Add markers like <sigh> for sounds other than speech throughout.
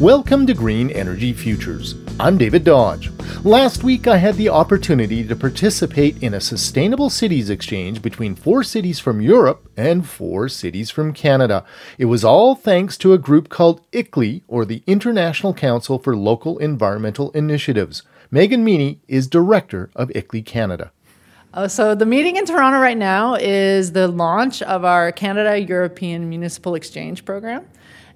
Welcome to Green Energy Futures. I'm David Dodge. Last week, I had the opportunity to participate in a sustainable cities exchange between four cities from Europe and four cities from Canada. It was all thanks to a group called ICLEI, or the International Council for Local Environmental Initiatives. Megan Meaney is director of ICLEI Canada. Uh, so the meeting in Toronto right now is the launch of our Canada European Municipal Exchange program.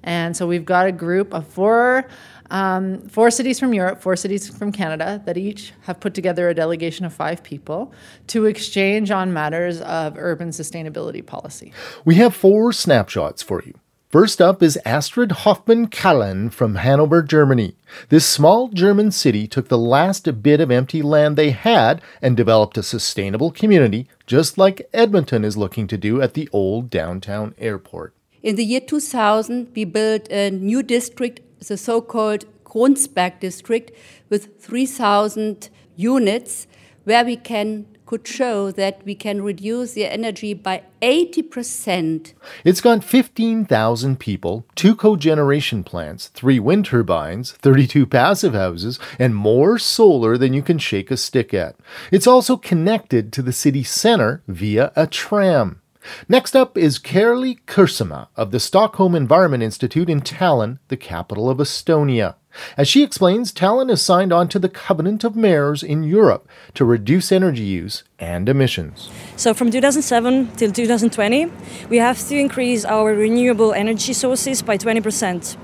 And so we've got a group of four, um, four cities from Europe, four cities from Canada that each have put together a delegation of five people to exchange on matters of urban sustainability policy. We have four snapshots for you. First up is Astrid Hoffmann Kallen from Hanover, Germany. This small German city took the last bit of empty land they had and developed a sustainable community, just like Edmonton is looking to do at the old downtown airport. In the year 2000, we built a new district, the so called Kronsberg district, with 3,000 units, where we can could show that we can reduce the energy by 80%. It's got 15,000 people, two cogeneration plants, three wind turbines, 32 passive houses, and more solar than you can shake a stick at. It's also connected to the city center via a tram. Next up is Kerli Kursama of the Stockholm Environment Institute in Tallinn, the capital of Estonia. As she explains, Tallinn has signed on to the Covenant of Mayors in Europe to reduce energy use and emissions. So from 2007 till 2020, we have to increase our renewable energy sources by 20%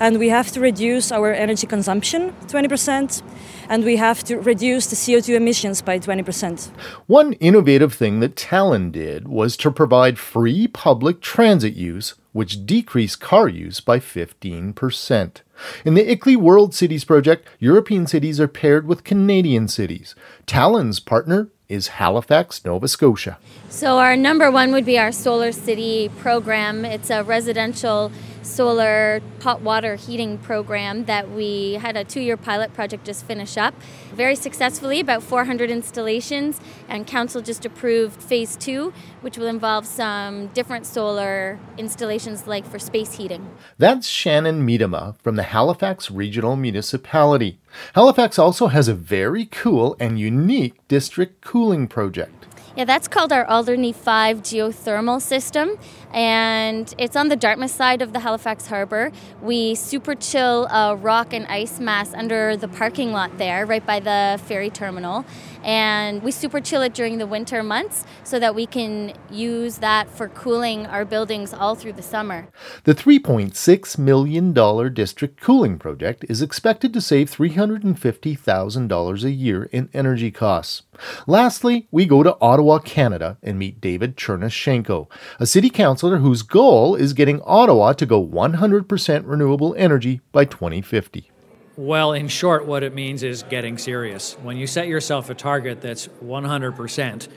and we have to reduce our energy consumption 20%, and we have to reduce the CO2 emissions by 20%. One innovative thing that Tallinn did was to provide free public transit use, which decreased car use by 15%. In the ICLEI World Cities project, European cities are paired with Canadian cities. Tallinn's partner is Halifax, Nova Scotia. So, our number one would be our Solar City program. It's a residential solar hot water heating program that we had a two year pilot project just finish up very successfully, about 400 installations, and Council just approved phase two, which will involve some different solar installations like for space heating. That's Shannon Miedema from the Halifax Regional Municipality. Halifax also has a very cool and unique district cooling project. Yeah, that's called our Alderney 5 geothermal system, and it's on the Dartmouth side of the Halifax Harbor. We super chill a rock and ice mass under the parking lot there, right by the ferry terminal, and we super chill it during the winter months so that we can use that for cooling our buildings all through the summer. The $3.6 million district cooling project is expected to save $350,000 a year in energy costs. Lastly, we go to Ottawa, Canada, and meet David Chernushenko, a city councillor whose goal is getting Ottawa to go 100% renewable energy by 2050. Well, in short, what it means is getting serious. When you set yourself a target that's 100%,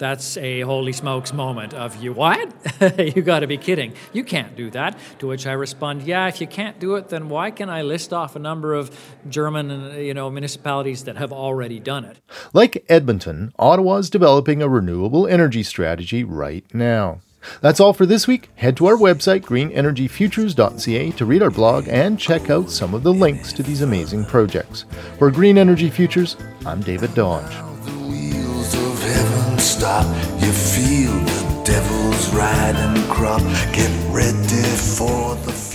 that's a holy smokes moment of you what? <laughs> You got to be kidding. You can't do that. To which i respond yeah if you can't do it then why can i list off a number of german you know municipalities that have already done it? Like edmonton Ottawa's developing a renewable energy strategy right now. That's all for this week. Head to our website, greenenergyfutures.ca, to read our blog and check out some of the links to these amazing projects. For Green Energy Futures, I'm David Dodge stop. You feel the devil's riding crop. Get ready for the